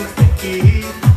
keep, keep.